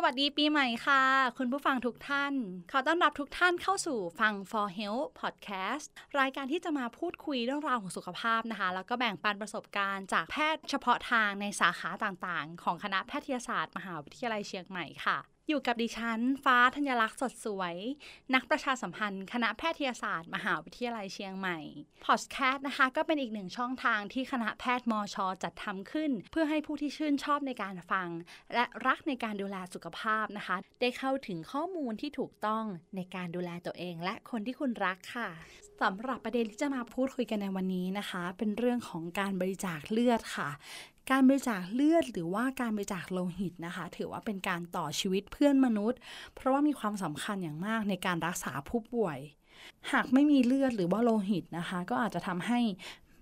สวัสดีปีใหม่ค่ะ คุณผู้ฟังทุกท่าน ขอต้อนรับทุกท่านเข้าสู่ฟัง For Health Podcast รายการที่จะมาพูดคุยเรื่องราวของสุขภาพนะคะ แล้วก็แบ่งปันประสบการณ์จากแพทย์เฉพาะทางในสาขาต่างๆ ของคณะแพทยศาสตร์ มหาวิทยาลัยเชียงใหม่ค่ะ อยู่กับดิฉัน ฟ้าธัญลักษณ์สดสวย นักประชาสัมพันธ์ คณะแพทยศาสตร์ มหาวิทยาลัยเชียงใหม่ พอดแคสต์นะคะ ก็เป็นอีกหนึ่งช่องทางที่คณะแพทย์มชจัดทำขึ้น เพื่อให้ผู้ที่ชื่นชอบในการฟัง และรักในการดูแลสุขภาพนะคะ ได้เข้าถึงข้อมูลที่ถูกต้องในการดูแลตัวเอง และคนที่คุณรักค่ะสำหรับประเด็นที่จะมาพูดคุยกันในวันนี้นะคะ เป็นเรื่องของการบริจาคเลือดค่ะ การบริจาคเลือดหรือว่าการบริจาคโลหิตนะคะ ถือว่าเป็นการต่อชีวิตเพื่อนมนุษย์ เพราะว่ามีความสำคัญอย่างมากในการรักษาผู้ป่วย หากไม่มีเลือดหรือว่าโลหิตนะคะ ก็อาจจะทำให้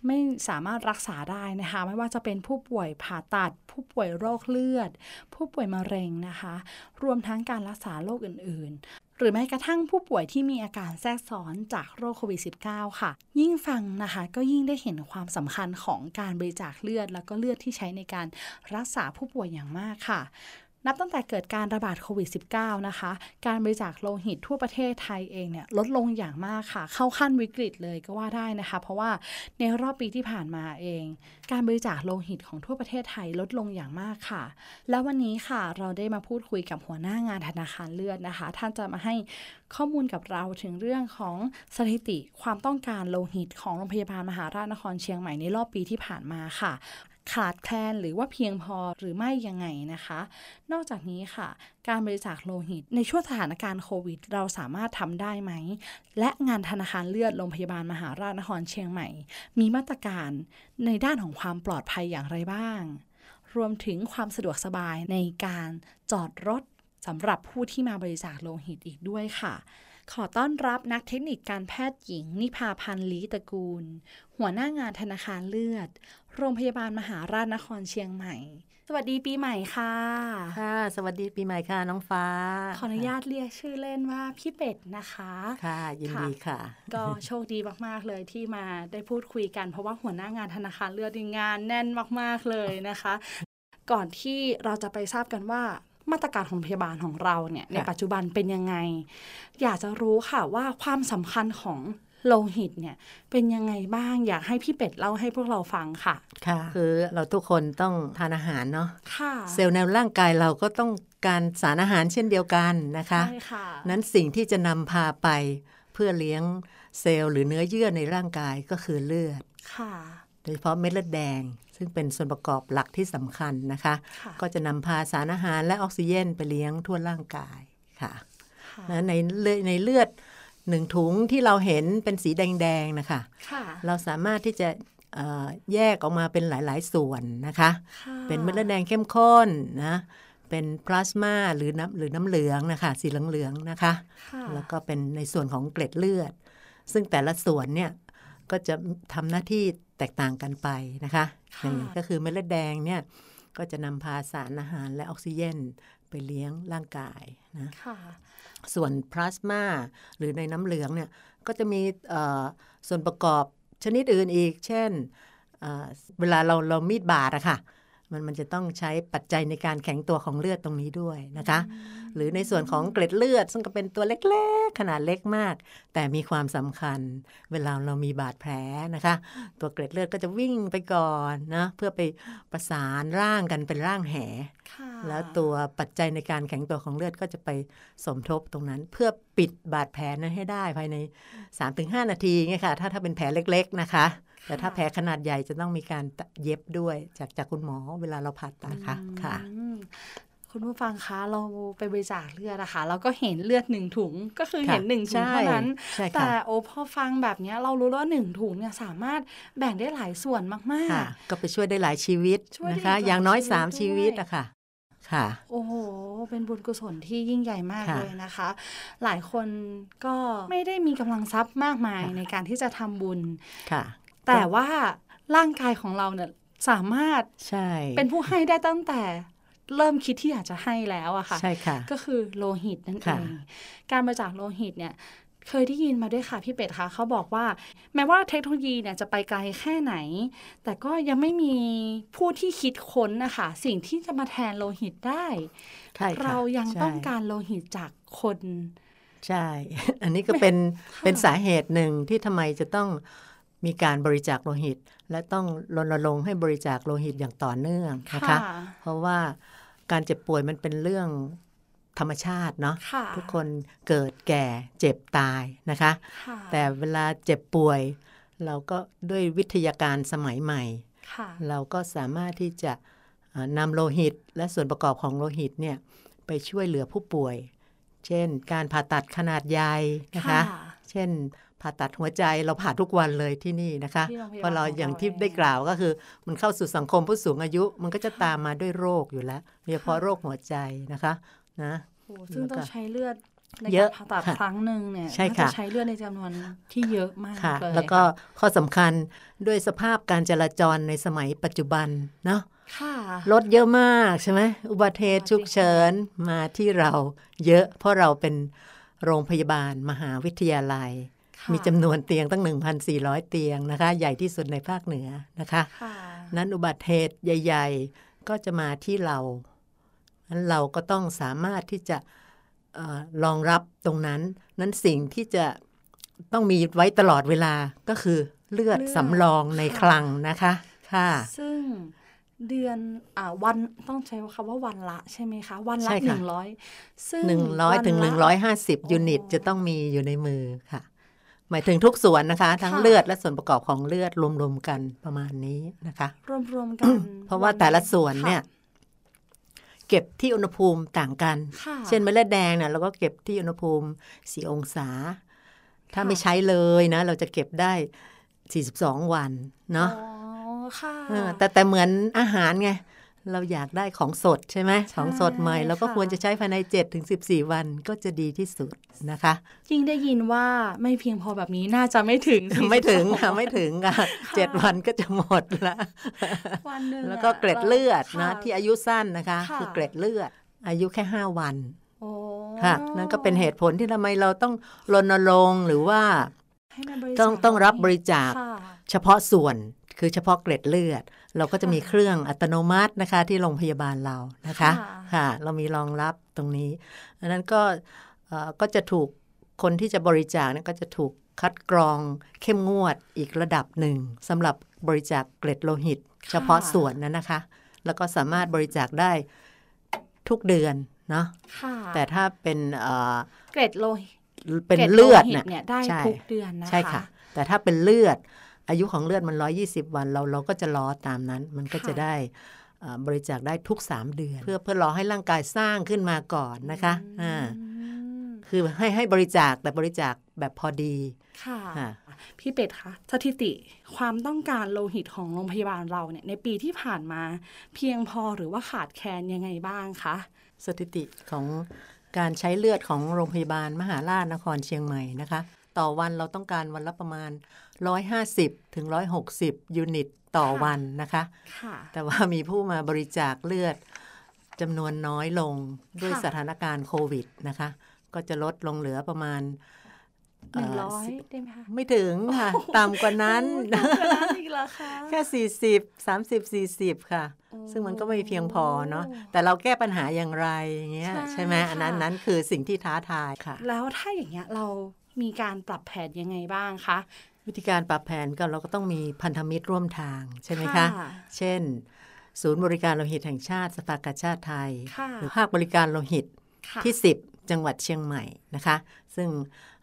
ไม่สามารถรักษาได้นะคะ ไม่ว่าจะเป็นผู้ป่วยผ่าตัด ผู้ป่วยโรคเลือด ผู้ป่วยมะเร็งนะคะ รวมทั้งการรักษาโรคอื่นๆหรือแม้กระทั่งผู้ป่วยที่มีอาการแทรกซ้อนจากโรคโควิด -19 ค่ะ ยิ่งฟังนะคะ ก็ยิ่งได้เห็นความสำคัญของการบริจาคเลือด แล้วก็เลือดที่ใช้ในการรักษาผู้ป่วยอย่างมากค่ะ นับตั้งแต่เกิดการระบาดโควิด -19 นะคะ การบริจาคโลหิตทั่วประเทศไทยเองเนี่ยลดลงอย่างมากค่ะ เข้าขั้นวิกฤตเลยก็ว่าได้นะคะ เพราะว่าในรอบปีที่ผ่านมาเอง การบริจาคโลหิตของทั่วประเทศไทยลดลงอย่างมากค่ะ แล้ววันนี้ค่ะเราได้มาพูดคุยกับหัวหน้างานธนาคารเลือดนะคะ ท่านจะมาให้ข้อมูลกับเราถึงเรื่องของสถิติความต้องการโลหิตของโรงพยาบาลมหาราชนครเชียงใหม่ในรอบปีที่ผ่านมาค่ะ ขาดแคลนหรือว่าเพียงพอหรือไม่ยังไงนะคะ นอกจากนี้ค่ะ การบริจาคโลหิต ในช่วงสถานการณ์โควิด เราสามารถทำได้ไหม และงานธนาคารเลือดโรงพยาบาลมหาราชนครเชียงใหม่ มีมาตรการในด้านของความปลอดภัยอย่างไรบ้าง รวมถึงความสะดวกสบายในการจอดรถสำหรับผู้ที่มาบริจาคโลหิตอีกด้วยค่ะ ขอต้อนรับนักเทคนิคการแพทย์หญิง นิพาพันธ์ลีตระกูล หัวหน้างานธนาคารเลือด โรงพยาบาลมหาราชนครเชียงใหม่ สวัสดีปีใหม่ค่ะ ค่ะ สวัสดีปีใหม่ค่ะน้องฟ้า ขออนุญาตเรียกชื่อเล่นว่าพี่เป็ดนะคะ ค่ะยินดีค่ะ ก็โชคดีมากๆเลยที่มาได้พูดคุยกัน เพราะว่าหัวหน้างานธนาคารเลือดงานแน่นมากๆเลยนะคะ ก่อนที่เราจะไปทราบกันว่ามาตรการของพยาบาลของเราเนี่ยในปัจจุบันเป็นยังไง อยากจะรู้ค่ะว่าความสำคัญของ โลหิตเนี่ยเป็นยังไงบ้างอยากให้พี่เป็ดเล่าให้พวกเราฟังค่ะ ค่ะ คือเราทุกคนต้องทานอาหารเนาะค่ะ เซลล์ในร่างกายเราก็ต้องการสารอาหารเช่นเดียวกันนะคะใช่ค่ะ นั้นสิ่งที่จะนำพาไปเพื่อเลี้ยงเซลล์หรือเนื้อเยื่อในร่างกายก็คือเลือดค่ะ โดยเฉพาะเม็ดเลือดแดง ซึ่งเป็นส่วนประกอบหลักที่สำคัญนะคะค่ะก็จะนำพาสารอาหารและออกซิเจนไปเลี้ยงทั่วร่างกายค่ะค่ะนะในเลือดในเลือด หนึ่งถุงที่เราเห็นเป็นสีแดงๆนะคะค่ะเราสามารถที่จะเอ่อแยกออกมาเป็นหลายๆส่วนนะคะค่ะเป็นเม็ดเลือดแดงเข้มข้นนะ เป็นพลาสมาหรือน้ำหรือน้ำเหลืองนะคะสีเหลืองๆนะคะค่ะแล้วก็เป็นในส่วนของเกล็ดเลือด ซึ่งแต่ละส่วนเนี่ยก็จะทำหน้าที่แตกต่างกันไปนะคะค่ะอย่างนี้ก็คือเม็ดเลือดแดงเนี่ยก็จะนำพาสารอาหารและออกซิเจนไปเลี้ยงร่างกายนะค่ะ ส่วนพลาสมาหรือในน้ำเหลืองเนี่ยก็จะมีส่วนประกอบชนิดอื่นอีก เช่นเอ่อเวลาเราเรามีดบาดอะค่ะ มันมันจะต้องใช้ปัจจัยในการแข็งตัวของเลือดตรงนี้ด้วยนะคะ หรือในส่วนของเกล็ดเลือดซึ่งก็เป็นตัวเล็กๆ ขนาดเล็กมาก แต่มีความสำคัญ เวลาเรามีบาดแผลนะคะ ตัวเกล็ดเลือดก็จะวิ่งไปก่อนนะเพื่อไปประสานร่างกันเป็นร่างแหค่ะแล้วตัวปัจจัยในการแข็งตัวของเลือดก็จะไปสมทบตรงนั้น เพื่อปิดบาดแผลนั้นให้ได้ภายใน 3-5 นาทีไงค่ะถ้าถ้าเป็นแผลเล็ก ๆนะคะ แต่ถ้าแผลขนาดใหญ่จะต้องมีการเย็บด้วยจากจากคุณหมอเวลาเราผ่าตัดค่ะค่ะอืมคุณผู้ฟังคะเราไปบริจาคเลือดนะคะเราก็เห็นเลือดหนึ่งถุงก็คือเห็นหนึ่งถุงเท่านั้นใช่ค่ะแต่โอ้พอฟังแบบเนี้ยเรารู้แล้วว่าหนึ่งถุงเนี่ยสามารถแบ่งได้หลายส่วนมากค่ะก็ไปช่วยได้หลายชีวิตช่วยได้นะคะหลายอย่างน้อยชีวิต3ชีวิตด้วยอะค่ะค่ะ โอ้โห เป็นบุญกุศลที่ยิ่งใหญ่มากค่ะเลยนะคะ หลายคนก็ไม่ได้มีกำลังทรัพย์มากมายค่ะในการที่จะทำบุญค่ะ แต่ว่าร่างกายของเราเนี่ยสามารถใช่เป็นผู้ให้ได้ตั้งแต่เริ่มคิดที่อยากจะให้แล้วอะค่ะใช่ค่ะก็คือโลหิตนั่นเอค่ะงการบริจาคโลหิตเนี่ยเคยได้ยินมาด้วยค่ะพี่เป็ดคะเขาบอกว่า แม้ว่าเทคโนโลยีเนี่ยจะไปไกลแค่ไหน แต่ก็ยังไม่มีผู้ที่คิดค้นนะคะสิ่งที่จะมาแทนโลหิตได้ใช่ค่ะเรายังใช่ต้องการโลหิตจากคน ใช่ อันนี้ก็เป็นค่ะเป็นสาเหตุหนึ่งที่ทำไมจะต้อง มีการบริจาคโลหิต และต้องรณรงค์ให้บริจาคโลหิตอย่างต่อเนื่องนะคะ เพราะว่าการเจ็บป่วยมันเป็นเรื่องธรรมชาติเนาะค่ะทุกคนเกิดแก่เจ็บตายนะคะค่ะแต่เวลาเจ็บป่วย เราก็ด้วยวิทยาการสมัยใหม่ค่ะเราก็สามารถที่จะเอ่อนำโลหิต และส่วนประกอบของโลหิตเนี่ยไปช่วยเหลือผู้ป่วย เช่น การผ่าตัดขนาดใหญ่นะคะ เช่น ผ่าตัดหัวใจเราผ่าทุกวันเลยที่นี่นะคะที่โรงพยาบาลเพราะเราของเราอย่างที่เองได้กล่าวก็คือ มันเข้าสู่สังคมผู้สูงอายุ มันก็จะตามมาด้วยโรคอยู่แล้วโดยเฉพาะโรคหัวใจนะคะนะโอ้ซึ่งต้องใช้เลือดในเยการอะผ่าตัดค่ะครั้งหนึ่งเนี่ยใช่น่าค่ะจะใช้เลือดในจำนวนที่เยอะมากค่ะเลยแล้วก็ข้อสำคัญด้วยสภาพการจราจรในสมัยปัจจุบันเนาะค่ะรถเยอะมากใช่ไหมอุบัติเหตุฉุกเฉินมาที่เราเยอะ เพราะเราเป็นโรงพยาบาลมหาวิทยาลัยค่ะ มีจำนวนเตียงตั้ง 1,400 เตียงนะคะ ใหญ่ที่สุดในภาคเหนือนะคะค่ะนั้นอุบัติเหตุใหญ่ ๆ ก็จะมาที่เรานั้นเราก็ต้องสามารถที่จะเออรองรับตรงนั้น นั้นสิ่งที่จะต้องมีไว้ตลอดเวลาก็คือเลือดเลือดสำรองในค่ะคลังนะคะค่ะซึ่งเดือนอ่าวันต้องใช้คำว่าวันละใช่ไหมคะ วันละใช่หค่ะนึ่งร้อยซึ่งหนึ่งร้อยถึงหวันึ่ละงร้อยห้าสิบโอ้ยูนิตจะต้องมีอยู่ในมือค่ะ หมายถึงทุกส่วนนะคะ ทั้งค่ะเลือดและส่วนประกอบของเลือดรวมๆกันประมาณนี้นะคะ รวมๆกัน เพราะว่าแต่ละส่วนเนี่ย เก็บที่อุณหภูมิต่างกันค่ะเช่นเม็ดเลือดแดงเนี่ยเราก็เก็บที่อุณหภูมิสี่องศา ถ้าค่ะไม่ใช้เลยนะ เราจะเก็บได้42วันเนาะอ๋อค่ะเออแต่แต่เหมือนอาหารไง เราอยากได้ของสดใช่ไหมใช่ของสดใหม่เราก็ค่ะควรจะใช้ภายใน7ถึง14 วันก็จะดีที่สุดนะคะยิ่งได้ยินว่าไม่เพียงพอแบบนี้น่าจะไม่ถึงไม่ถึง42ค่ะไม่ถึงค่ะเจ็ดวันก็จะหมดละวันหนึ่งแล้วก็เกล็ดเลือดนะค่ที่อายุสั้นนะคะค่ะคือเกล็ดเลือด อายุแค่ 5 วันโอ้ค่ะนั่นก็เป็นเหตุผลที่ทำไมเราต้องรณรงค์หรือว่าให้มันบริจาคต้องต้องรับบริจาคค่ะเฉพาะส่วนคือเฉพาะเกล็ดเลือด เราก็จะมีเครื่องอัตโนมัตินะคะ ที่โรงพยาบาลเรานะคะค่ะค่ะเรามีรองรับตรงนี้อันนั้นก็เอ่อก็จะถูกคนที่จะบริจาคเนี่ยก็จะถูกคัดกรองเข้มงวดอีกระดับหนึ่งสำหรับบริจาคเกล็ดโลหิต เฉพาะส่วนนั้นนะคะ แล้วก็สามารถบริจาคได้ทุกเดือนเนาะค่ะแต่ถ้าเป็นเอ่อเกล็ดโลหิตเป็นกดเลือดโหิตเนี่ยเนี่ยได้ใช่ทุกเดือนนะคะใช่ค่ะ แต่ถ้าเป็นเลือด อายุของเลือดมัน 120 วันเราเราก็จะรอตามนั้น มันก็จะได้เอ่อบริจาคได้ทุก 3 เดือน เพื่อเพื่อรอให้ร่างกายสร้างขึ้นมาก่อนนะคะอ่าอืมคือให้ให้บริจาคแต่บริจาคแบบพอดีค่ะค่ะ พี่เป็ดคะสถิติความต้องการโลหิตของโรงพยาบาลเราเนี่ยในปีที่ผ่านมา เพียงพอหรือว่าขาดแคลนยังไงบ้างคะสถิติของการใช้เลือดของโรงพยาบาลมหาราชนครเชียงใหม่นะคะ ต่อวันเราต้องการวันละประมาณ 150 ถึง 160 ยูนิตต่อค่ะวันนะคะค่ะแต่ว่ามีผู้มาบริจาคเลือดจำนวนน้อยลงด้วยค่ะสถานการณ์โควิดนะคะ ก็จะลดลงเหลือประมาณหนึ่งเร้อยได้ไหมคะไม่ถึงค่ะต่ำกว่านั้นโอ้ยต่ำกว่านั้นอีกเหรอคะแค่40 30 40ค่ะโอ้ซึ่งมันก็ไม่เพียงพอเนาะแต่เราแก้ปัญหาอย่างไรอย่างเงี้ยใช่ใช่ไหมอันนั้นค่ะนั้นคือสิ่งที่ท้าทายค่ะ แล้วถ้าอย่างเงี้ยเรามีการปรับแผนยังไงบ้างคะ วิธีการปรับแผนก็เราก็ต้องมีพันธมิตรร่วมทางใช่ไหมคะค่ะเช่น ศูนย์บริการโลหิตแห่งชาติสภากาชาติไทยค่ะหรือภาคบริการโลหิตค่ะที่ 10 จังหวัดเชียงใหม่นะคะ ซึ่ง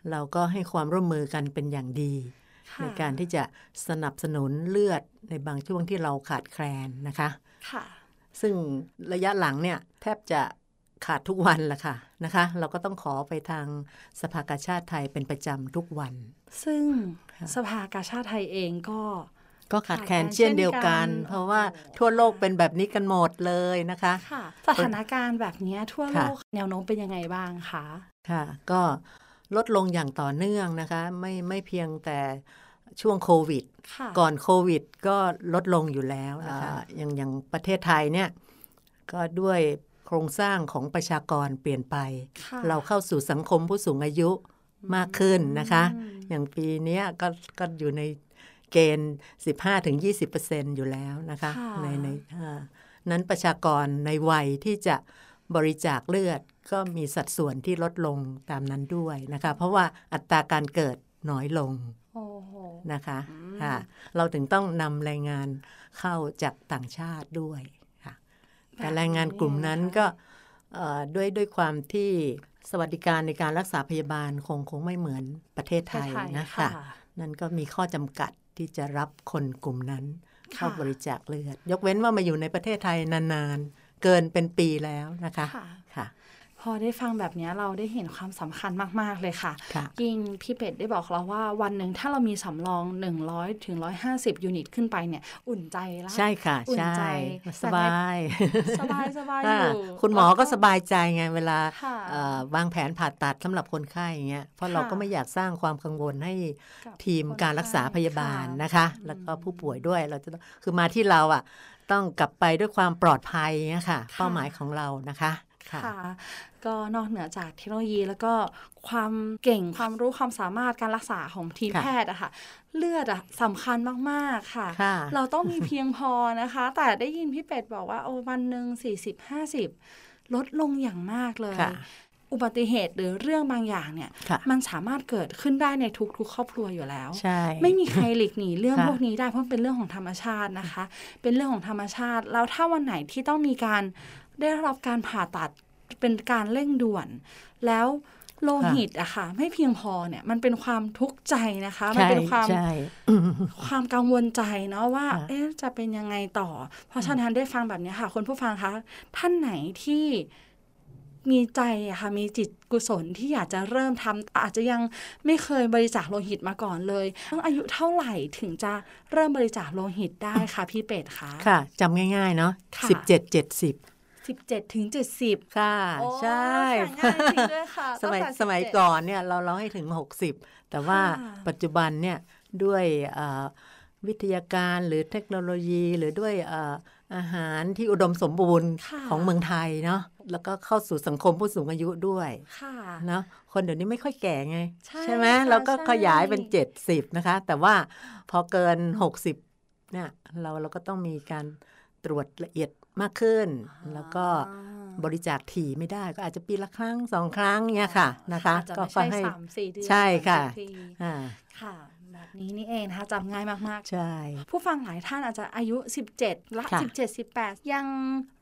เราก็ให้ความร่วมมือกันเป็นอย่างดีค่ะในการที่จะสนับสนุนเลือดในบางช่วงที่เราขาดแคลนนะคะค่ะซึ่งระยะหลังเนี่ยแทบจะขาดทุกวันละค่ะนะคะ เราก็ต้องขอไปทางสภากาชาติไทยเป็นประจำทุกวัน ซึ่งค่ะ สภากาชาติไทยเองก็ก็ขาดแคลนขาดแคลนเช่นเดียวกันเช่นกันเพราะว่าโอ้โหทั่วโลกเป็นแบบนี้กันหมดเลยนะคะค่ะสถานการณ์แบบเนี้ยทั่วโลค่ะกแนวโน้มเป็นยังไงบ้างคะค่ะ ก็ลดลงอย่างต่อเนื่องนะคะ ไม่ไม่เพียงแต่ช่วงโควิดค่ะก่อนโควิดก็ลดลงอยู่แล้วนะคะอย่างอย่างประเทศไทยเนี่ย ก็ด้วยโครงสร้างของประชากรเปลี่ยนไปค่ะเราเข้าสู่สังคมผู้สูงอายุ มากขึ้นนะคะอืมอย่างปีเนี้ยก็ก็อยู่ในเกณฑ์ 15-20%อยู่แล้วนะคะค่ะในในอ่านั้นประชากรในวัยที่จะบริจาคเลือดก็มีสัดส่วนที่ลดลงตามนั้นด้วยนะคะ เพราะว่าอัตราการเกิดน้อยลงโอ้โหนะคะอืมค่ะเราถึงต้องนำแรงงานเข้าจากต่างชาติด้วยค่ะแต่แรงงานกลุ่มนั้นก็เอ่อด้วยด้วยความที่ สวัสดิการในการรักษาพยาบาลคงคงไม่เหมือนประเทศไทยประเทศไทยนะคะค่ะนั่นก็มีข้อจำกัดที่จะรับคนกลุ่มนั้นเข้าค่ะบริจาคเลือด ยกเว้นว่ามาอยู่ในประเทศไทยนานๆ เกินเป็นปีแล้วนะคะค่ะค่ะ พอได้ฟังแบบเนี้ยเราได้เห็นความสำคัญมาก ๆ เลยค่ะค่ะยิ่งพี่เป็ดได้บอกเราว่าวันหนึ่งถ้าเรามีสำรอง 100ถึง150 ยูนิตขึ้นไปเนี่ย อุ่นใจละใช่ค่ะ อุ่นใช่ใจ สบาย สบายสบายออ่ายู่คุณหมอก็สบายใจไงเวลาค่ะเอ่อวางแผนผ่าตัดสำหรับคนไข้อย่างเงี้ยเพราะเราก็ค่ะไม่อยากสร้างความกังวลให้กับทีมคนการรักษาไข้พยาบาลค่ะนะคะ แล้วก็ผู้ป่วยด้วยเราจะต้องคือมาที่เราอะต้องกลับไปด้วยความปลอดภัยเนี่ยค่ะเป้าหมายของเรานะคะ ค่ะค่ะ ก็นอกเหนือจากเทคโนโลยีแล้วก็ความเก่งความรู้ความสามารถการรักษาของทีมค่ะแพทย์อะค่ะ เลือดอะสำคัญมากๆค่ะค่ะ เราต้องมีเพียงพอนะคะ แต่ได้ยินพี่เป็ดบอกว่าโอ้วันหนึ่ง40 50 ลดลงอย่างมากเลยค่ะอุบัติเหตุหรือเรื่องบางอย่างเนี่ยค่ะมันสามารถเกิดขึ้นได้ในทุกๆ ครอบครัวอยู่แล้วใช่ไม่มีใครหลีกหนีเรื่องค่ะพวกนี้ได้เพราะมันเป็นเรื่องของธรรมชาตินะคะ เป็นเรื่องของธรรมชาติ แล้วถ้าวันไหนที่ต้องมีการ ได้รับการผ่าตัดเป็นการเร่งด่วน แล้วโลหิตอะค่ะ ไม่เพียงพอเนี่ย มันเป็นความทุกข์ใจนะคะ มันใช่เป็นความใช่ความกังวลใจเนาะว่าค่ะเอ๊ะจะเป็นยังไงต่อ เพราะฉะนั้นได้ฟังแบบนี้ค่ะคุณผู้ฟังคะท่านไหนที่มีใจอะค่ะมีจิตกุศลที่อยากจะเริ่มทำอาจจะยังไม่เคยบริจาคโลหิตมาก่อนเลยต้องอายุเท่าไหร่ถึงจะเริ่มบริจาคโลหิตได้คะพี่เป็ดคะค่ะจำง่ายๆเนาะค่ะสิบเจ็ดเจ็ดสิบ สิบเจ็ดถึงเจ็ดสิบค่ะ ใช่ง่ายจริงด้วยค่ะสมัยตั้งแต่สมัย17ก่อนเนี่ยเราเราให้ถึง 60 แต่ว่าค่ะปัจจุบันเนี่ยด้วยเอ่อวิทยาการหรือเทคโนโลยีหรือด้วยเอ่ออาหารที่อุดมสมบูรณ์ค่ะของเมืองไทยเนาะแล้วก็เข้าสู่สังคมผู้สูงอายุด้วยค่ะเนาะคนเดี๋ยวนี้ไม่ค่อยแก่ไง ใช่ไหมค่ะเราก็ใช่ขยายเป็น 70 นะคะ แต่ว่าพอเกิน 60เนี่ยเราเราก็ต้องมีการตรวจละเอียด มากขึ้น แล้วก็อ่าบริจาคถี่ไม่ได้ก็อาจจะปีละครั้งสองครั้งเนี่ยค่ะนะคะอาจจะก็ไม่ก็ใช่ให้สามสี่เดือนใช่ค่ะบางทีอ่าค่ะแบบนี้นี่เองนะคะจำง่ายมากใช่ๆผู้ฟังหลายท่านอาจจะอายุ 17ละค่ะ17 18 ยัง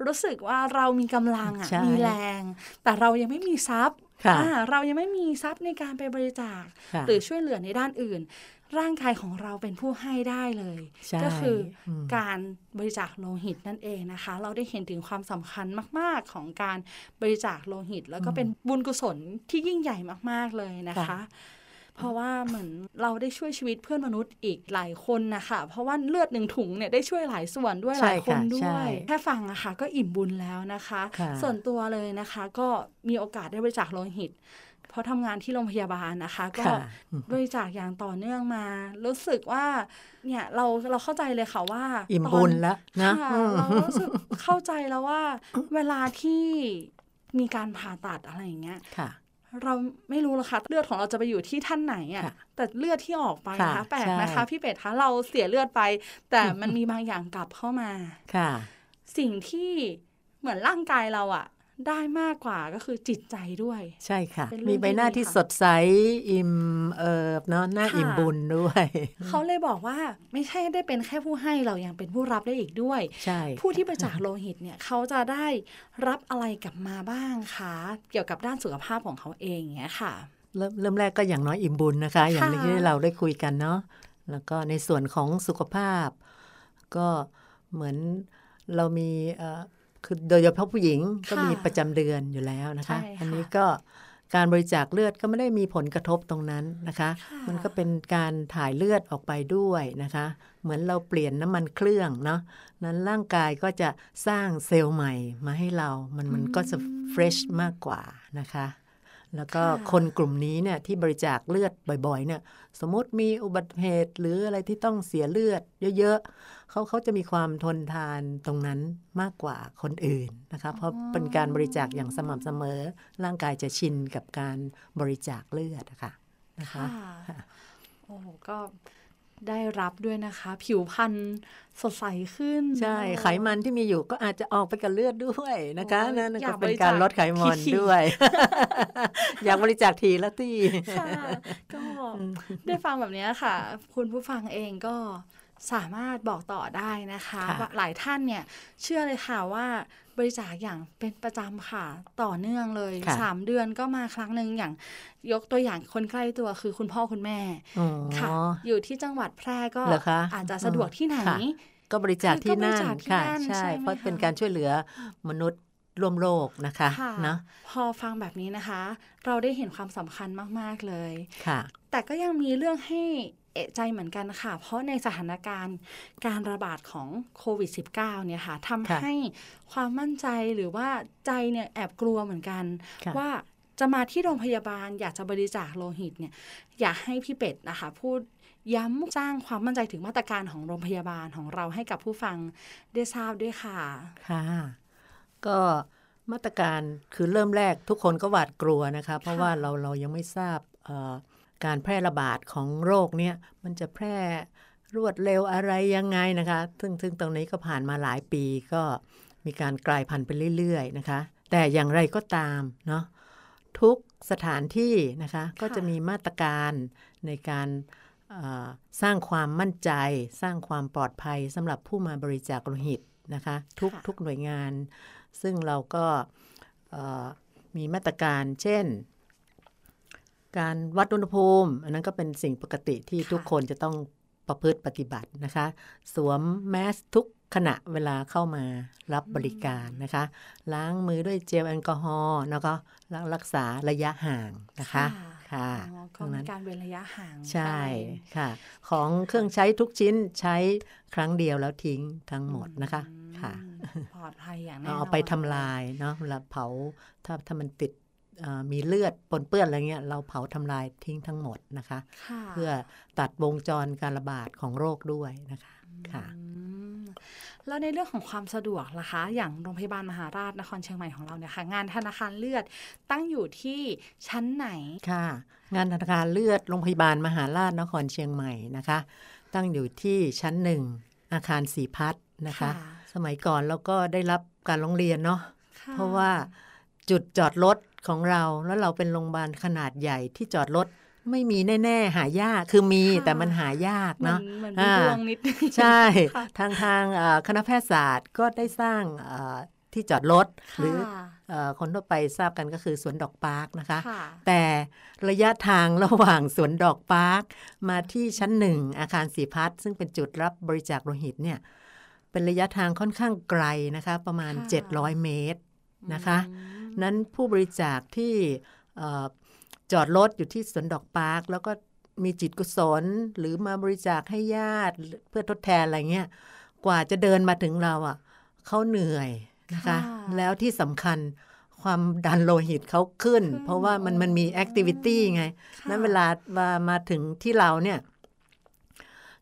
รู้สึกว่าเรามีกำลังอะใช่มีแรง แต่เรายังไม่มีทรัพย์ค่ะอ่า เรายังไม่มีทรัพย์ในการไปบริจาคค่ะหรือช่วยเหลือในด้านอื่น ร่างกายของเราเป็นผู้ให้ได้เลยใช่ก็คืออมการบริจาคโลหิตนั่นเองนะคะ เราได้เห็นถึงความสำคัญมาก ๆของการบริจาคโลหิต แล้วก็เป็นบุญกุศลที่ยิ่งใหญ่มาก ๆเลยนะคะค่ะ เพราะว่าเหมือนเราได้ช่วยชีวิตเพื่อนมนุษย์อีกหลายคนนะคะ เพราะว่าเลือดหนึ่งถุงเนี่ยได้ช่วยหลายส่วนด้วยหใช่ลายคนค่ะด้ใช่วย แค่ฟังอะค่ะก็อิ่มบุญแล้วนะคะค่ะส่วนตัวเลยนะคะ ก็มีโอกาสได้บริจาคโลหิตเพราะทำงานที่โรงพยาบาลนะคะ ก็ค่ะอืมบริจาคอย่างต่อเนื่องมา รู้สึกว่าเนี่ยเราเราเข้าใจเลยค่ะว่าอิ่มตนบุญแล้วนะค่ะอืมเรารู้สึกเข้าใจแล้วว่า เวลาที่มีการผ่าตัดอะไรอย่างเงี้ยค่ะ เราไม่รู้หรอกค่ะเลือดของเราจะไปอยู่ที่ท่านไหนอะ่ะค่ะแต่เลือดที่ออกไปนะค่ะคะแปลกใช่นะคะพี่เป็ดคะเราเสียเลือดไป แต่มันมีบางอย่างกลับเข้ามาค่ะ สิ่งที่เหมือนร่างกายเราอะ่ะ ได้มากกว่าก็คือจิตใจด้วย ใช่ค่ะเป็นเรื่องมีใบหน้าที่ดีที่ค่ะสดใสอิ่มเอิบเนาะหน้าค่ะอิ่มบุญด้วย เขาเลยบอกว่าไม่ใช่ได้เป็นแค่ผู้ให้เรายังเป็นผู้รับได้อีกด้วย ใช่ ผู้ที่บริจาคโลหิตเนี่ยเขาจะได้รับอะไรกลับมาบ้างคะเกี่ยวกับด้านสุขภาพของเขาเองอย่างเงี้ยค่ะ เริ่มเริ่มแรกก็อย่างน้อยอิ่มบุญนะคะ อย่างค่ะที่เราได้คุยกันเนาะแล้วก็ในส่วนของสุขภาพ ก็เหมือนเรามีเอ่อ คือโดยเฉพาะผู้หญิงก็ค่ะมีประจำเดือนอยู่แล้วนะคะใช่ค่ะอันี้ก็การบริจาคเลือดก็ไม่ได้มีผลกระทบตรงนั้นนะคะค่ะมันก็เป็นการถ่ายเลือดออกไปด้วยนะคะ เหมือนเราเปลี่ยนน้ำมันเครื่องเนาะ นั้นร่างกายก็จะสร้างเซลล์ใหม่มาให้เรา มันมันก็จะเฟรชมากกว่านะคะ แล้วก็ค่ะคนกลุ่มนี้เนี่ยที่บริจาคเลือดบ่อย ๆ เนี่ย สมมติมีอุบัติเหตุหรืออะไรที่ต้องเสียเลือดเยอะๆเขาเขาจะมีความทนทานตรงนั้นมากกว่าคนอื่นนะคะเพราะเป็นการบริจาคอย่างสม่ำเสมอ ร่างกายจะชินกับการบริจาคเลือดนะคะนะคะค่ะโอ้โหก็ ได้รับด้วยนะคะ ผิวพรรณสดใสขึ้น ใช่โอ้ไขมันที่มีอยู่ก็อาจจะออกไปกับเลือดด้วยนะคะโอ้ยนั่นอยาก็กเป็นบริจาคการลดไขมันถี่ๆด้วย อยากบริจาคทีละที่ค่ะก็ได้ฟังแบบนี้ค่ะ คุณผู้ฟังเองก็สามารถบอกต่อได้นะคะค่ะว่าหลายท่านเนี่ย เชื่อเลยค่ะว่าบริจาคอย่างเป็นประจำค่ะต่อเนื่องเลยค่ะสามเดือนก็มาครั้งหนึ่งอย่างยกตัวอย่างคนใกล้ตัวคือคุณพ่อคุณแม่อ๋อค่ะ อยู่ที่จังหวัดแพร่ก็เหรอคะอาจจะสะดวกที่ไหนค่ะก็บริจาคที่นั่นคือก็บริจาคที่ค่ะนั่นใช่ใช่ไหมเพราะเป็นคะการช่วยเหลือมนุษย์ร่วมโลกนะคะค่ะเนาะพอฟังแบบนี้นะคะ เราได้เห็นความสำคัญมาก ๆ เลย ค่ะ แต่ก็ยังมีเรื่องให้ เอะใจเหมือนกันค่ะ เพราะในสถานการณ์การระบาดของโควิด -19 เนี่ยค่ะทำค่ะให้ความมั่นใจหรือว่าใจเนี่ยแอบกลัวเหมือนกันค่ะว่าจะมาที่โรงพยาบาลอยากจะบริจาคโลหิตเนี่ยอยากให้พี่เป็ดนะคะ พูดย้ำสร้างความมั่นใจถึงมาตรการของโรงพยาบาลของเราให้กับผู้ฟังได้ทราบด้วยค่ะ ค่ะ ก็มาตรการคือเริ่มแรกทุกคนก็หวาดกลัวนะคะ เพราะค่ะว่าเราเรายังไม่ทราบเอ่อ การแพร่ระบาดของโรคเนี่ยมันจะแพร่รวดเร็วอะไรยังไงนะคะ ซึ่งซึ่งตรงนี้ก็ผ่านมาหลายปีก็มีการกลายพันธุ์ไปเรื่อยๆนะคะ แต่อย่างไรก็ตามเนาะทุกสถานที่นะคะก็จะมีมาตรการในการเอ่อสร้างความมั่นใจ สร้างความปลอดภัยสำหรับผู้มาบริจาคโลหิตนะคะทุกค่ะทุกหน่วยงาน ซึ่งเราก็เอ่อมีมาตรการเช่น การวัดอุณหภูมิ อันนั้นก็เป็นสิ่งปกติที่ค่ะทุกคนจะต้องประพฤติปฏิบัตินะคะ สวมแมสทุกขณะเวลาเข้ามารับบริการนะคะ ล้างมือด้วยเจลแอลกอฮอล์แล้วก็รักษาระยะห่างนะคะค่ะอ๋อตก็รงมีนั้นการเว้นระยะห่างใช่ไปค่ะ ของเครื่องใช้ทุกชิ้นใช้ครั้งเดียวแล้วทิ้งทั้งหมดนะคะอืมค่ะปลอดภัยอย่างแน่นเอาอนเอาไปทำลายเนาะเวลาเผาถ้าถ้ามันติดเอ่อ มีเลือดปนเปื้อนอะไรเงี้ยเราเผาทำลายทิ้งทั้งหมดนะคะค่ะเพื่อตัดวงจรการระบาดของโรคด้วยนะคะค่ะอืมแล้วในเรื่องของความสะดวกล่ะคะ อย่างโรงพยาบาลมหาราชนครเชียงใหม่ของเราเนี่ยค่ะงานธนาคารเลือดตั้งอยู่ที่ชั้นไหนค่ะ งานธนาคารเลือดโรงพยาบาลมหาราชนครเชียงใหม่นะคะ ตั้งอยู่ที่ชั้นหนึ่งอาคารสีพัฒน์นะคะค่ะสมัยก่อนเราก็ได้รับการร้องเรียนเนาะค่เพราะว่าจุดจอดรถ ของเราแล้วเราเป็นโรงพยาบาลขนาดใหญ่ที่จอดรถไม่มีแน่ๆหายากคือมีแต่มันหายากเหมือนเนาะเหมือนอ่าดวงนิดนึงใช่ค่ะทางทางเอ่อคณะแพทยศาสตร์ก็ได้สร้างเอ่อที่จอดรถหรือค่ะเออคนทั่วไปทราบกันก็คือสวนดอกปาร์คนะคะค่ะแต่ระยะทางระหว่างสวนดอกปาร์คมาที่ชั้นหนึ่งอาคารสีพัฒน์ซึ่งเป็นจุดรับบริจาคโลหิตเนี่ยเป็นระยะทางค่อนข้างไกลนะคะ ประมาณค่ะ700 เมตรนะคะอืม นั้นผู้บริจาคที่เอ่อจอดรถอยู่ที่สวนดอกปาร์คแล้วก็มีจิตกุศลหรือมาบริจาคให้ญาติเพื่อทดแทนอะไรเงี้ยกว่าจะเดินมาถึงเราอะเขาเหนื่อยนะคะค่ะแล้วที่สำคัญความดันโลหิตเขาขึ้นขึ้น เพราะว่ามันมันมีแอคทิวิตี้ไงค่ะนั้นเวลามามาถึงที่เราเนี่ย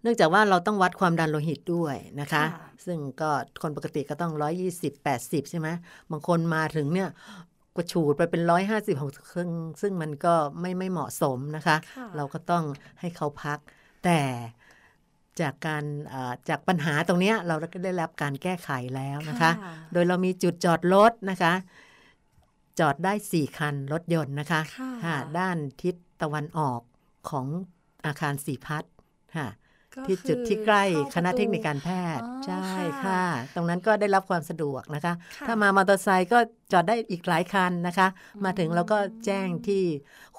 เนื่องจากว่าเราต้องวัดความดันโลหิตด้วยนะคะค่ะซึ่งก็คนปกติก็ต้อง 120 80 ใช่ไหมบางคนมาถึงเนี่ยกระฉูดไปเป็น150ของซึ่งซึ่งมันก็ไม่ไม่เหมาะสมนะคะค่ะเราก็ต้องให้เขาพัก แต่จากการเอ่อจากปัญหาตรงเนี้ยเราก็ได้รับการแก้ไขแล้วนะคะ โดยเรามีจุดจอดรถนะคะ จอดได้ 4 คันรถยนต์นะคะค่ะค่ะด้านทิศตะวันออกของอาคารสีพัฒน์ค่ะก็ ที่จุดคือที่ใกล้เข้าคณะประตูเทคนิคการแพทย์อ๋อใช่ค่ะค่ะ ตรงนั้นก็ได้รับความสะดวกนะคะค่ะถ้ามามอเตอร์ไซค์ก็จอดได้อีกหลายคันนะคะ มาถึงเราก็แจ้งที่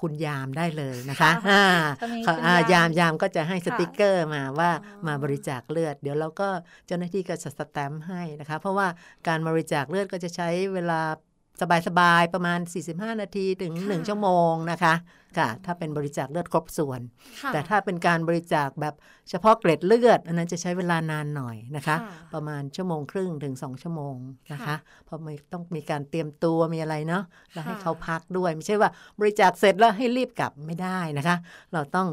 คุณยามได้เลยนะคะค่ะอ่าจะมีค่ะคุณอ่ายามยามยามก็จะให้สค่ะติกเกอร์มาว่าอ๋อมาบริจาคเลือด เดี๋ยวเราก็เจ้าหน้าที่ก็จะสแตมป์ให้นะคะ เพราะว่าการบริจาคเลือดก็จะใช้เวลา สบายๆ ประมาณ 45 นาทีถึง 1 ชั่วโมงนะคะ ค่ะ ถ้าเป็นบริจาคเลือดครบส่วนค่ะแต่ถ้าเป็นการบริจาคแบบเฉพาะเกล็ดเลือด อันนั้นจะใช้เวลานานหน่อยนะคะค่ะประมาณชั่วโมงครึ่งถึง 2 ชั่วโมงนะคะค่ะเพราะไม่ต้องมีการเตรียมตัวมีอะไรเนาะ แล้วให้ค่ะเขาพักด้วย ไม่ใช่ว่าบริจาคเสร็จแล้วให้รีบกลับไม่ได้นะคะ เราต้อง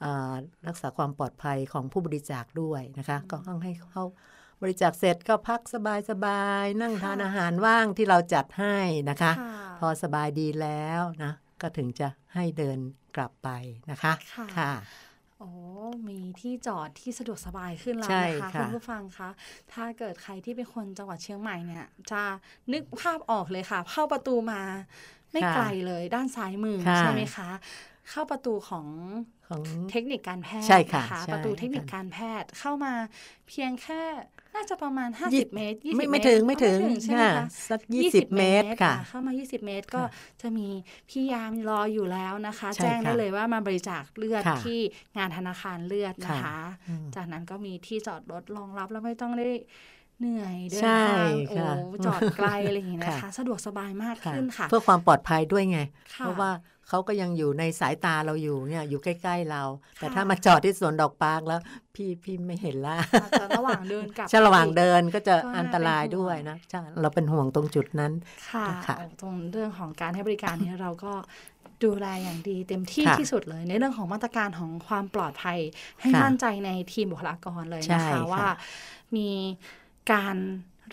เออรักษาความปลอดภัยของผู้บริจาคด้วยนะคะ ก็ต้องให้เขา บริจาคเสร็จก็พักสบายๆนั่งทานอาหารว่างที่เราจัดให้นะคะค่ะพอสบายดีแล้วนะ ก็ถึงจะให้เดินกลับไปนะคะค่ะค่ะโอ้มีที่จอดที่สะดวกสบายขึ้นแล้วใช่นะคะค่ะคุณผู้ฟังคะ ถ้าเกิดใครที่เป็นคนจังหวัดเชียงใหม่เนี่ย จะนึกภาพออกเลยค่ะ เข้าประตูมาไม่ไกลเลยด้านซ้ายมือค่ะใช่ไหมคะ เข้าประตูของของเทคนิคการแพทย์ใช่ค่ะนใช่ประตูเทคนิคการแพทย์เข้ามาเพียงแค่ น่าจะประมาณ 50 เมตร20ไม่เมไม่ตรถึงไม่ถึงใช่ไหมค่ะคะสักยี่สิบเมตรค่ะอ่เข้ามา 20 เมตรก็จะมีพี่ยามรออยู่แล้วนะคะใช่แจ้งได้ค่ะเลยว่ามาบริจาคเลือดค่ะที่งานธนาคารเลือดนะคะค่ะอืมจากนั้นก็มีที่จอดรถรองรับแล้วไม่ต้องได้ เหนื่อยเดินใช่ทางโอ้ค่ะจอดไกลอะไรอย่างนี้นะคะค่ะสะดวกสบายมากขึ้นค่ะ เพื่อความปลอดภัยด้วยไงค่ะเพราะว่าเขาก็ยังอยู่ในสายตาเราอยู่เนี่ยอยู่ใกล้ๆเรา แต่ค่ะถ้ามาจอดที่สวนดอกปาร์คแล้ว พี่พี่ไม่เห็นละอาจจะระหว่างเดินกลับใช่ระหว่างอีกเดินก็จะก็น่าอันตรายเป็นห่วงด้วยนะใช่เราเป็นห่วงตรงจุดนั้นค่ะค่ะตรงเรื่องของการให้บริการนี้เราก็ดูแลอย่างดีเต็มที่ค่ะที่สุดเลย ในเรื่องของมาตรการของความปลอดภัย ให้ค่ะมั่นใจในทีมบุคลากรเลยใช่นะคะค่ะว่ามี การ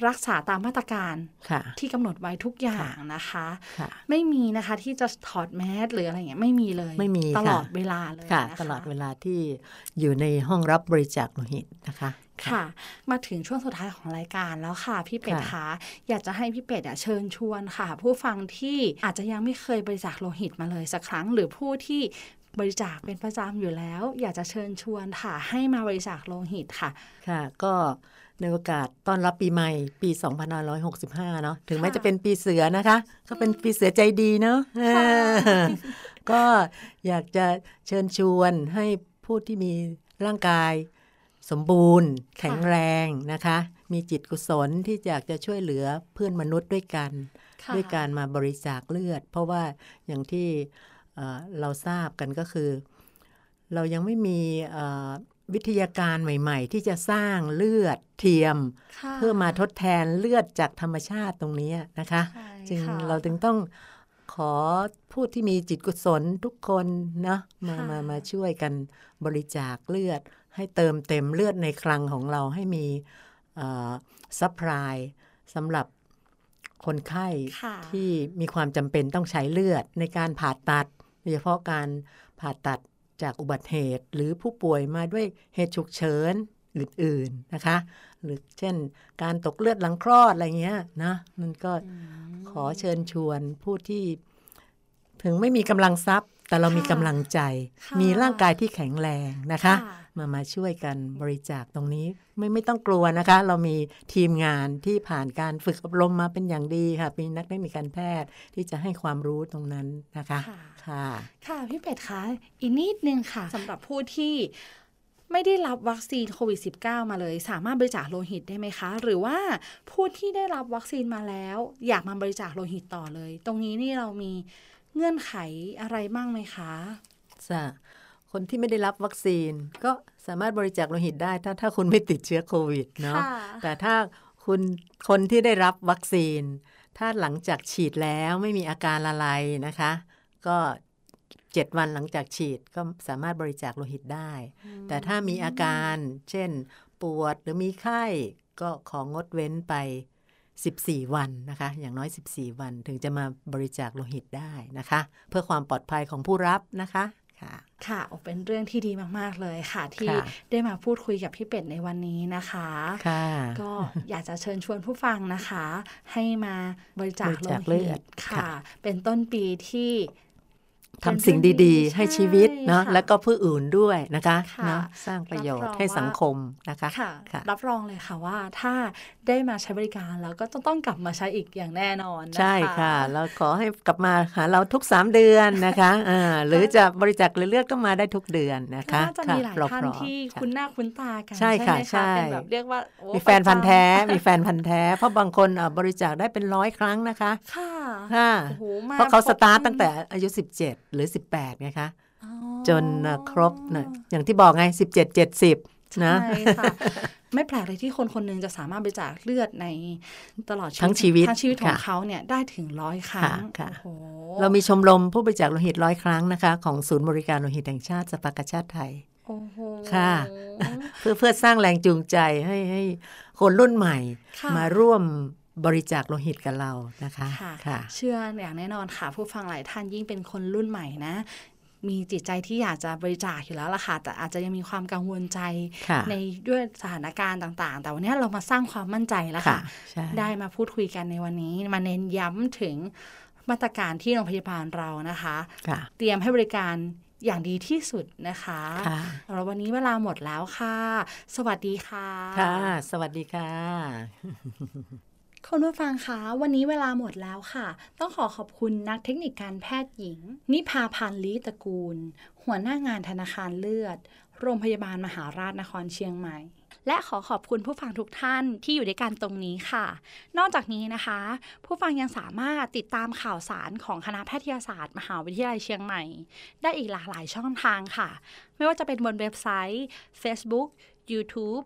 รักษาตามมาตรการค่ะที่กำหนดไว้ทุกอย่างนะคะค่ะไม่มีนะคะที่จะถอดแมสหรืออะไรเงี้ยไม่มีเลยไม่มีตลอดค่ะเวลาเลยค่ะนะคะตลอดเวลาที่อยู่ในห้องรับบริจาคโลหิตนะคะค่ะ มาถึงช่วงสุดท้ายของรายการแล้วค่ะ พี่เป็ดค่ะคะอยากจะให้พี่เป็ดอะเชิญชวนค่ะ ผู้ฟังที่อาจจะยังไม่เคยบริจาคโลหิตมาเลยสักครั้ง หรือผู้ที่บริจาคเป็นประจำอยู่แล้ว อยากจะเชิญชวนค่ะ ให้มาบริจาคโลหิตค่ะ ค่ะ ก็ ในโอกาสต้อนรับปีใหม่ปี 2565 เนาะถึงแม้ค่ะจะเป็นปีเสือนะคะ ก็เป็นปีเสือใจดีเนาะค่ะเออก็อยากจะเชิญชวนให้ผู้ที่มีร่างกายสมบูรณ์ แข็งแรงนะคะ มีจิตกุศลที่อยากจะช่วยเหลือเพื่อนมนุษย์ด้วยกันค่ะด้วยการมาบริจาคเลือด เพราะว่าอย่างที่เอ่อเราทราบกันก็คือ เรายังไม่มีเอ่อ วิทยาการใหม่ ๆ ที่จะสร้างเลือดเทียมค่ะเพื่อมาทดแทนเลือดจากธรรมชาติตรงนี้นะคะใช่จึงค่ะเราจึงต้องขอผู้ที่มีจิตกุศลทุกคนนะมาค่ะมามาช่วยกันบริจาคเลือด ให้เติมเต็มเลือดในคลังของเราให้มี supply สำหรับคนไข้ค่ะที่มีความจำเป็นต้องใช้เลือดในการผ่าตัดโดยเฉพาะการผ่าตัด จากอุบัติเหตุ หรือผู้ป่วยมาด้วยเหตุฉุกเฉินอื่นๆนะคะ หรือเช่น การตกเลือดหลังคลอดอะไรเงี้ยนะมันก็ขอเชิญชวนผู้ที่ ถึงไม่มีกำลังทรัพย์ แต่เรามีกำลังใจค่ะมีร่างกายที่แข็งแรงนะคะค่ะมามาช่วยกันบริจาคตรงนี้ไม่ไม่ต้องกลัวนะคะ เรามีทีมงานที่ผ่านการฝึกอบรมมาเป็นอย่างดีค่ะมีนักเทคนิคการแพทย์ที่จะให้ความรู้ตรงนั้นนะคะค่ะ ค่ะค่ะพี่เป็ดคะอีกนิดนึงค่ะสำหรับผู้ที่ไม่ได้รับวัคซีนโควิด -19 มาเลย สามารถบริจาคโลหิตได้ไหมคะ หรือว่าผู้ที่ได้รับวัคซีนมาแล้ว อยากมาบริจาคโลหิตต่อเลย ตรงนี้นี่เรามีเงื่อนไขอะไรบ้างไหมคะจ้ะคนที่ไม่ได้รับวัคซีน ก็สามารถบริจาคโลหิตได้ ถ้าถ้าคุณไม่ติดเชื้อโควิดเนาะค่ะแต่ถ้าคุณคนที่ได้รับวัคซีน ถ้าหลังจากฉีดแล้วไม่มีอาการอะไรนะคะ ก็เจ็ดวันหลังจากฉีดก็สามารถบริจาคโลหิตได้ แต่ถ้ามีอาการ เช่น ปวดหรือมีไข้ก็ของงดเว้นไป 14 วันนะคะ อย่างน้อย 14 วันถึงจะมาบริจาคโลหิตได้นะคะ เพื่อความปลอดภัยของผู้รับนะคะค่ะค่ะโอ้เป็นเรื่องที่ดีมากๆเลยค่ะ ที่ค่ะได้มาพูดคุยกับพี่เป็ดในวันนี้นะคะค่ะก็อยากจะเชิญชวนผู้ฟังนะคะ ให้มาบริจาคบริโลจาคเลืหิอดตค่ะค่ะ เป็นต้นปีที่ ทำสิ่งดีๆ ให้ชีวิตเนาะใช่ค่ะแล้วก็ผู้อื่นด้วยนะคะค่ะเนาะสร้างประโยชรับรน์องให้สังว่าคมนะคะค่ะค่ะรับรองเลยค่ะว่าถ้าได้มาใช้บริการแล้วก็ต้องต้องกลับมาใช้อีกอย่างแน่นอนนะคะใช่ค่ะแล้วขอให้กลับมาหาเราทุก 3 เดือนนะคะอ่าหรือจะบริจาคเลือดก็มาได้ทุกเดือนนะคะน่าจะมีหลายค่ะท่านเรพร้อมที่ค่ะคุ้นหน้าคุ้นตากันใช่ค่ะไหมใช่เป็นแบบเรียกว่าโอ้มีแฟนพันธ์แท้มีแฟนพันธ์แท้ เพราะบางคนอะบริจาคได้เป็นร้อยครั้งนะคะค่ะค่ะโอ้โหมาเพราะเขาคบสตาร์ตตั้งแต่อายุ 17หรือ 18ไงคะอ๋อจนอะครบนะอย่างที่บอกไง 17 70 นะใช่ค่ะไม่แปลกเลยที่คนคนหนึงจะสามารถบริจาคเลือดในตลอดทั้งชีวิตทั้งชีวิตของค่ะเขาเนี่ยได้ถึงร้อยครั้งค่ะโอ้โหเรามีชมรมผู้บริจาคโลหิตร้อยครั้งนะคะ ของศูนย์บริการโลหิตแห่งชาติสภากาชาติไทยโอ้โหค่ะ เพื่อเพื่อสร้างแรงจูงใจให้ให้คนรุ่นใหม่ค่ะมาร่วม บริจาคโลหิตกับเรานะคะค่ะค่ะเชื่ออย่างแน่นอนค่ะ ผู้ฟังหลายท่านยิ่งเป็นคนรุ่นใหม่นะมีจิตใจที่อยากจะบริจาคอยู่แล้วล่ะค่ะ แต่อาจจะยังมีความกังวลใจค่ะในด้วยสถานการณ์ต่างๆ แต่วันนี้เรามาสร้างความมั่นใจแล้วค่ะใช่ได้มาพูดคุยกันในวันนี้ มาเน้นย้ำถึงมาตรการที่โรงพยาบาลเรานะคะค่ะเตรียมให้บริการอย่างดีที่สุดนะคะค่ะเราวันนี้เวลาหมดแล้วค่ะ สวัสดีค่ะ ค่ะ สวัสดีค่ะ คุณผู้ฟังคะวันนี้เวลาหมดแล้วค่ะ ต้องขอขอบคุณนักเทคนิคการแพทย์หญิง นิพาพันธ์ลีตระกูล หัวหน้างานธนาคารเลือด โรงพยาบาลมหาราชนครเชียงใหม่ และขอขอบคุณผู้ฟังทุกท่านที่อยู่ด้วยกันตรงนี้ค่ะ นอกจากนี้นะคะ ผู้ฟังยังสามารถติดตามข่าวสารของคณะแพทยศาสตร์ มหาวิทยาลัยเชียงใหม่ ได้อีกหลากหลายช่องทางค่ะ ไม่ว่าจะเป็นบนเว็บไซต์ Facebook YouTube